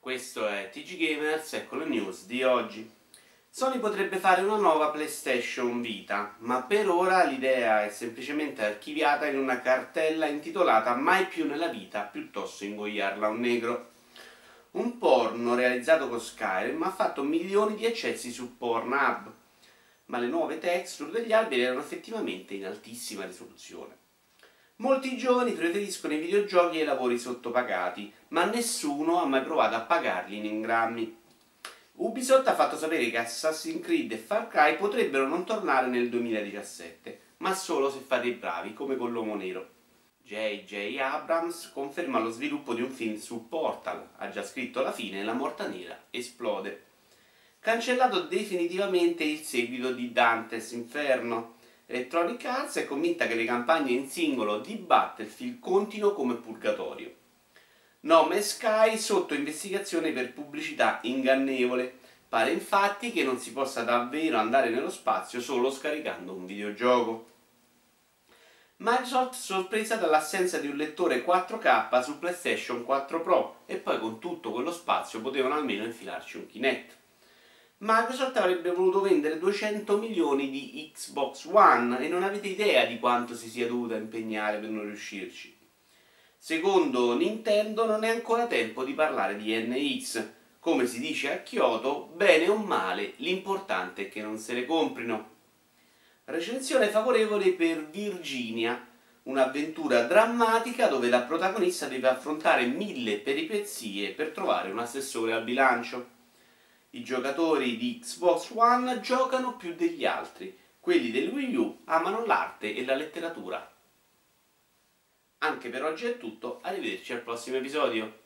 Questo è TG Gamers, ecco le news di oggi. Sony potrebbe fare una nuova PlayStation Vita, ma per ora l'idea è semplicemente archiviata in una cartella intitolata Mai più nella vita, piuttosto ingoiarla un negro. Un porno realizzato con Skyrim ha fatto milioni di accessi su Pornhub, ma le nuove texture degli alberi erano effettivamente in altissima risoluzione. Molti giovani preferiscono i videogiochi ai lavori sottopagati, ma nessuno ha mai provato a pagarli in ingrammi. Ubisoft ha fatto sapere che Assassin's Creed e Far Cry potrebbero non tornare nel 2017, ma solo se fate i bravi, come con l'uomo nero. J.J. Abrams conferma lo sviluppo di un film su Portal, ha già scritto alla fine La morta nera esplode. Cancellato definitivamente il seguito di Dante's Inferno, Electronic Arts è convinta che le campagne in singolo di Battlefield contino come purgatorio. Nome Sky sotto investigazione per pubblicità ingannevole. Pare infatti che non si possa davvero andare nello spazio solo scaricando un videogioco. Microsoft sorpresa dall'assenza di un lettore 4K su PlayStation 4 Pro e poi con tutto quello spazio potevano almeno infilarci un Kinect. Microsoft avrebbe voluto vendere 200 milioni di Xbox One e non avete idea di quanto si sia dovuta impegnare per non riuscirci. Secondo Nintendo non è ancora tempo di parlare di NX. Come si dice a Kyoto, bene o male, l'importante è che non se le comprino. Recensione favorevole per Virginia, un'avventura drammatica dove la protagonista deve affrontare mille peripezie per trovare un assessore al bilancio. I giocatori di Xbox One giocano più degli altri, quelli del Wii U amano l'arte e la letteratura. Anche per oggi è tutto, arrivederci al prossimo episodio.